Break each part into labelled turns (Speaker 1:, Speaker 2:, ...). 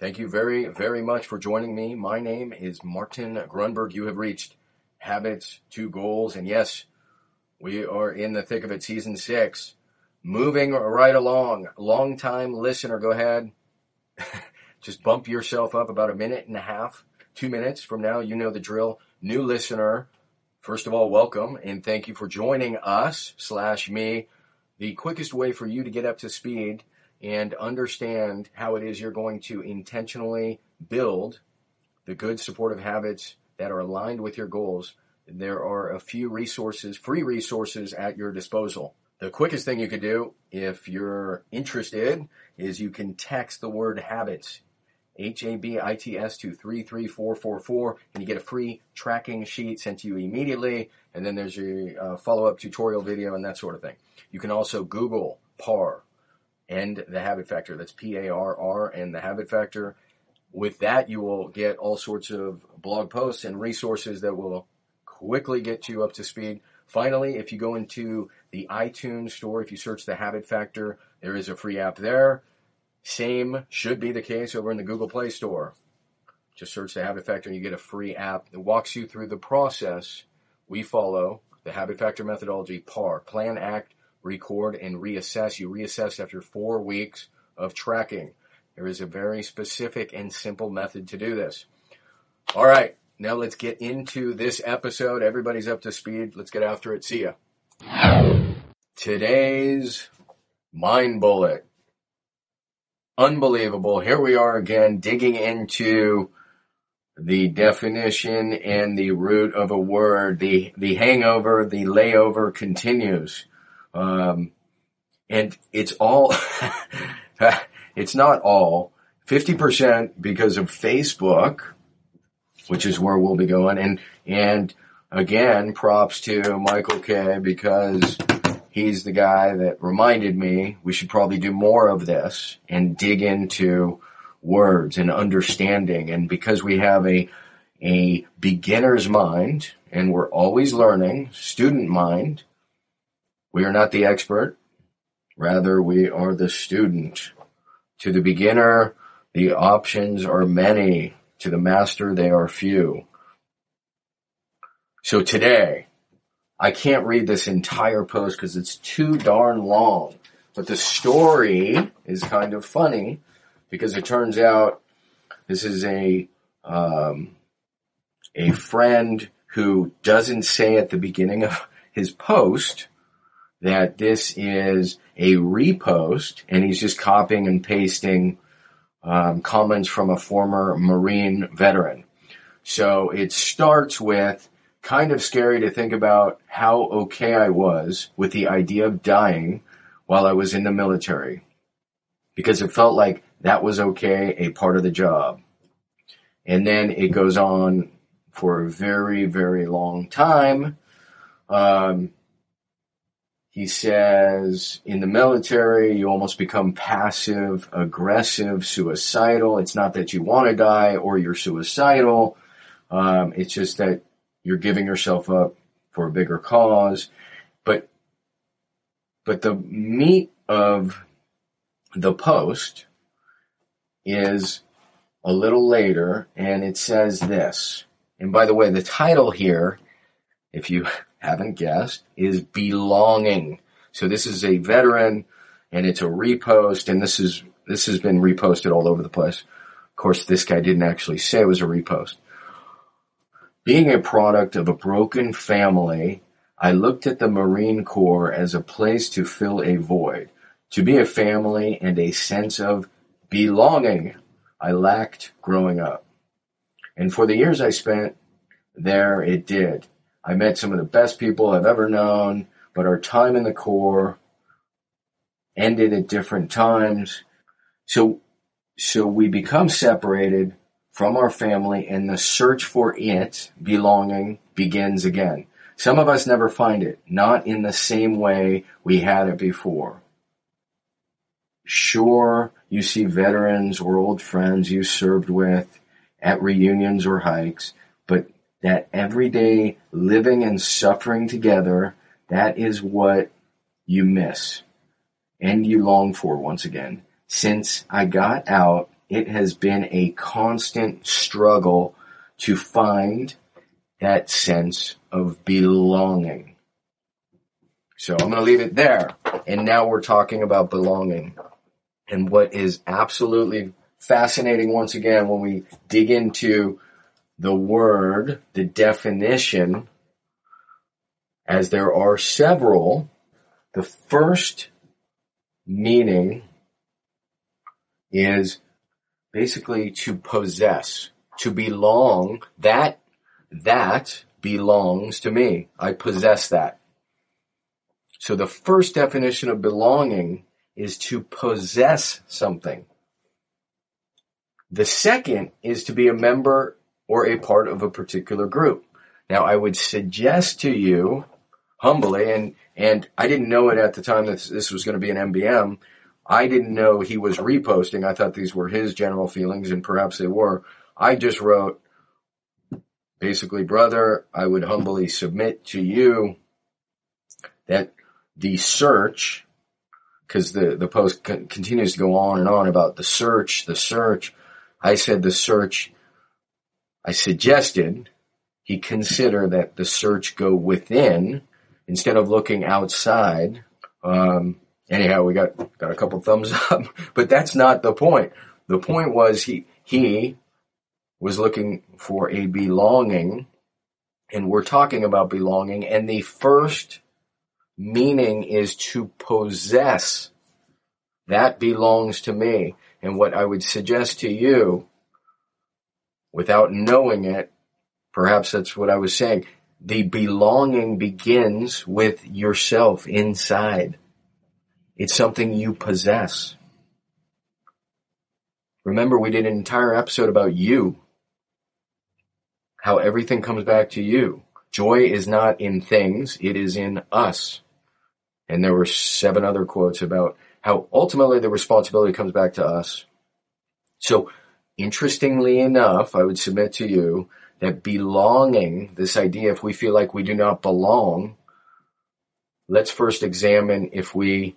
Speaker 1: Thank you very, very much for joining me. My name is Martin Grunburg. You have reached Habits to Goals. And yes, we are in the thick of it, season six. Moving right along. Long time listener, go ahead. Just bump yourself up about a minute and a half, two minutes from now. You know the drill. New listener, first of all, welcome and thank you for joining us slash me. The quickest way for you to get up to speed and understand how it is you're going to intentionally build the good supportive habits that are aligned with your goals, there are a few resources, free resources at your disposal. The quickest thing you could do if you're interested is you can text the word habits, H-A-B-I-T-S to 33444 and you get a free tracking sheet sent to you immediately. And then there's a uh, follow-up tutorial video and that sort of thing. You can also Google PAR, and the habit factor. That's P A R R and the habit factor. With that, you will get all sorts of blog posts and resources that will quickly get you up to speed. Finally, if you go into the iTunes store, if you search the habit factor, there is a free app there. Same should be the case over in the Google Play Store. Just search the habit factor and you get a free app that walks you through the process we follow, the habit factor methodology, PAR, plan, act, record, and reassess. You reassess after four weeks of tracking. There is a very specific and simple method to do this. All right, now let's get into this episode. Everybody's up to speed. Let's get after it. See ya. Today's mind bullet. Unbelievable. Here we are again digging into the definition and the root of a word. The, the hangover, the layover continues. Um, and it's all, it's not all, 50% because of Facebook, which is where we'll be going. And, and again, props to Michael K because he's the guy that reminded me we should probably do more of this and dig into words and understanding. And because we have a, a beginner's mind and we're always learning, student mind, we are not the expert. Rather, we are the student. To the beginner, the options are many. To the master, they are few. So today, I can't read this entire post because it's too darn long. But the story is kind of funny because it turns out this is a um, a friend who doesn't say at the beginning of his post that this is a repost and he's just copying and pasting um, comments from a former Marine veteran. So it starts with kind of scary to think about how okay I was with the idea of dying while I was in the military because it felt like that was okay, a part of the job. And then it goes on for a very, very long time. Um, he says in the military, you almost become passive, aggressive, suicidal. It's not that you want to die or you're suicidal. Um, it's just that you're giving yourself up for a bigger cause. But, but the meat of the post is a little later and it says this. And by the way, the title here, if you haven't guessed, is belonging. So this is a veteran and it's a repost and this is, this has been reposted all over the place. Of course, this guy didn't actually say it was a repost. Being a product of a broken family, I looked at the Marine Corps as a place to fill a void, to be a family and a sense of belonging I lacked growing up. And for the years I spent there, it did. I met some of the best people I've ever known, but our time in the Corps ended at different times. So, So we become separated from our family and the search for it, belonging, begins again. Some of us never find it, not in the same way we had it before. Sure, you see veterans or old friends you served with at reunions or hikes, but that everyday living and suffering together, that is what you miss and you long for once again. Since I got out, it has been a constant struggle to find that sense of belonging. So I'm going to leave it there. And now we're talking about belonging. And what is absolutely fascinating once again when we dig into the word, the definition, as there are several, the first meaning is basically to possess, to belong, that, that belongs to me. I possess that. So the first definition of belonging is to possess something. The second is to be a member or a part of a particular group. Now I would suggest to you humbly, and, and I didn't know it at the time that this was going to be an MBM. I didn't know he was reposting. I thought these were his general feelings, and perhaps they were. I just wrote, basically, brother, I would humbly submit to you that the search, because the, the post continues to go on and on about the search, the search. I said the search, I suggested he consider that the search go within instead of looking outside. Um, anyhow, we got got a couple thumbs up, but that's not the point. The point was he he was looking for a belonging, and we're talking about belonging, and the first meaning is to possess. That belongs to me. And what I would suggest to you, without knowing it, perhaps that's what I was saying, the belonging begins with yourself inside. It's something you possess. Remember, we did an entire episode about you. How everything comes back to you. Joy is not in things, it is in us. And there were seven other quotes about how ultimately the responsibility comes back to us. So, interestingly enough, I would submit to you that belonging, this idea, if we feel like we do not belong, let's first examine if we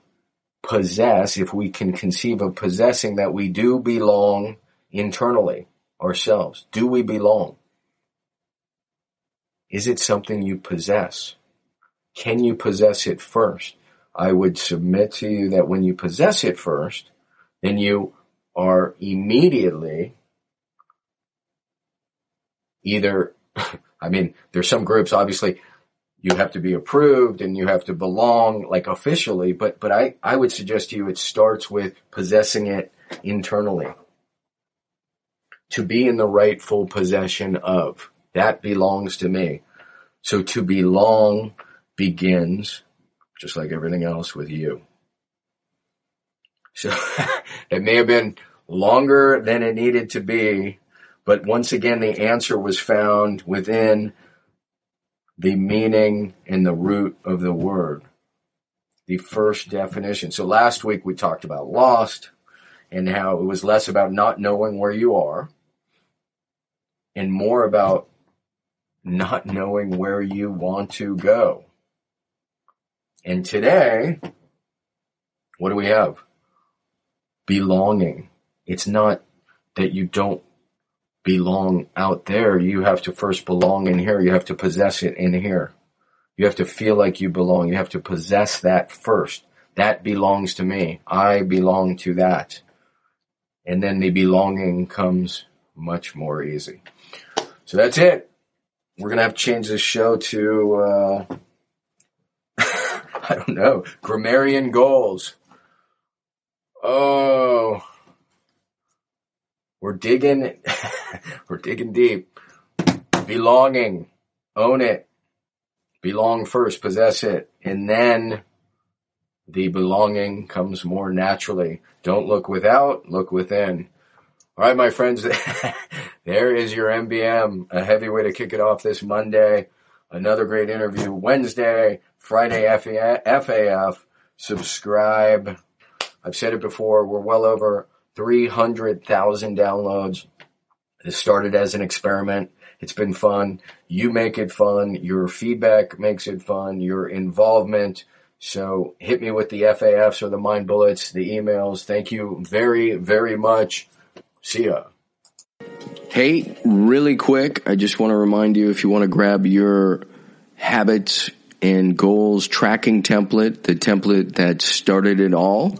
Speaker 1: possess, if we can conceive of possessing that we do belong internally ourselves. Do we belong? Is it something you possess? Can you possess it first? I would submit to you that when you possess it first, then you are immediately either, I mean, there's some groups, obviously, you have to be approved and you have to belong, like officially, but, but I, I would suggest to you it starts with possessing it internally. To be in the rightful possession of. That belongs to me. So to belong begins, just like everything else, with you. So it may have been longer than it needed to be, but once again, the answer was found within the meaning and the root of the word. The first definition. So last week we talked about lost and how it was less about not knowing where you are and more about not knowing where you want to go. And today, what do we have? Belonging. It's not that you don't belong out there. You have to first belong in here. You have to possess it in here. You have to feel like you belong. You have to possess that first. That belongs to me. I belong to that. And then the belonging comes much more easy. So that's it. We're going to have to change this show to, uh, I don't know, grammarian goals. Oh, we're digging, we're digging deep. Belonging, own it, belong first, possess it, and then the belonging comes more naturally. Don't look without, look within. All right, my friends, there is your MBM, a heavy way to kick it off this Monday. Another great interview Wednesday, Friday FAF. Subscribe. I've said it before, we're well over 300,000 downloads. This started as an experiment. It's been fun. You make it fun. Your feedback makes it fun. Your involvement. So hit me with the FAFs or the mind bullets, the emails. Thank you very, very much. See ya. Hey, really quick, I just want to remind you if you want to grab your habits and goals tracking template, the template that started it all,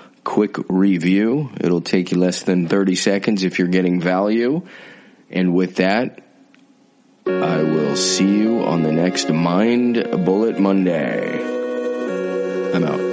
Speaker 1: quick review. It'll take you less than 30 seconds if you're getting value. And with that, I will see you on the next Mind Bullet Monday. I'm out.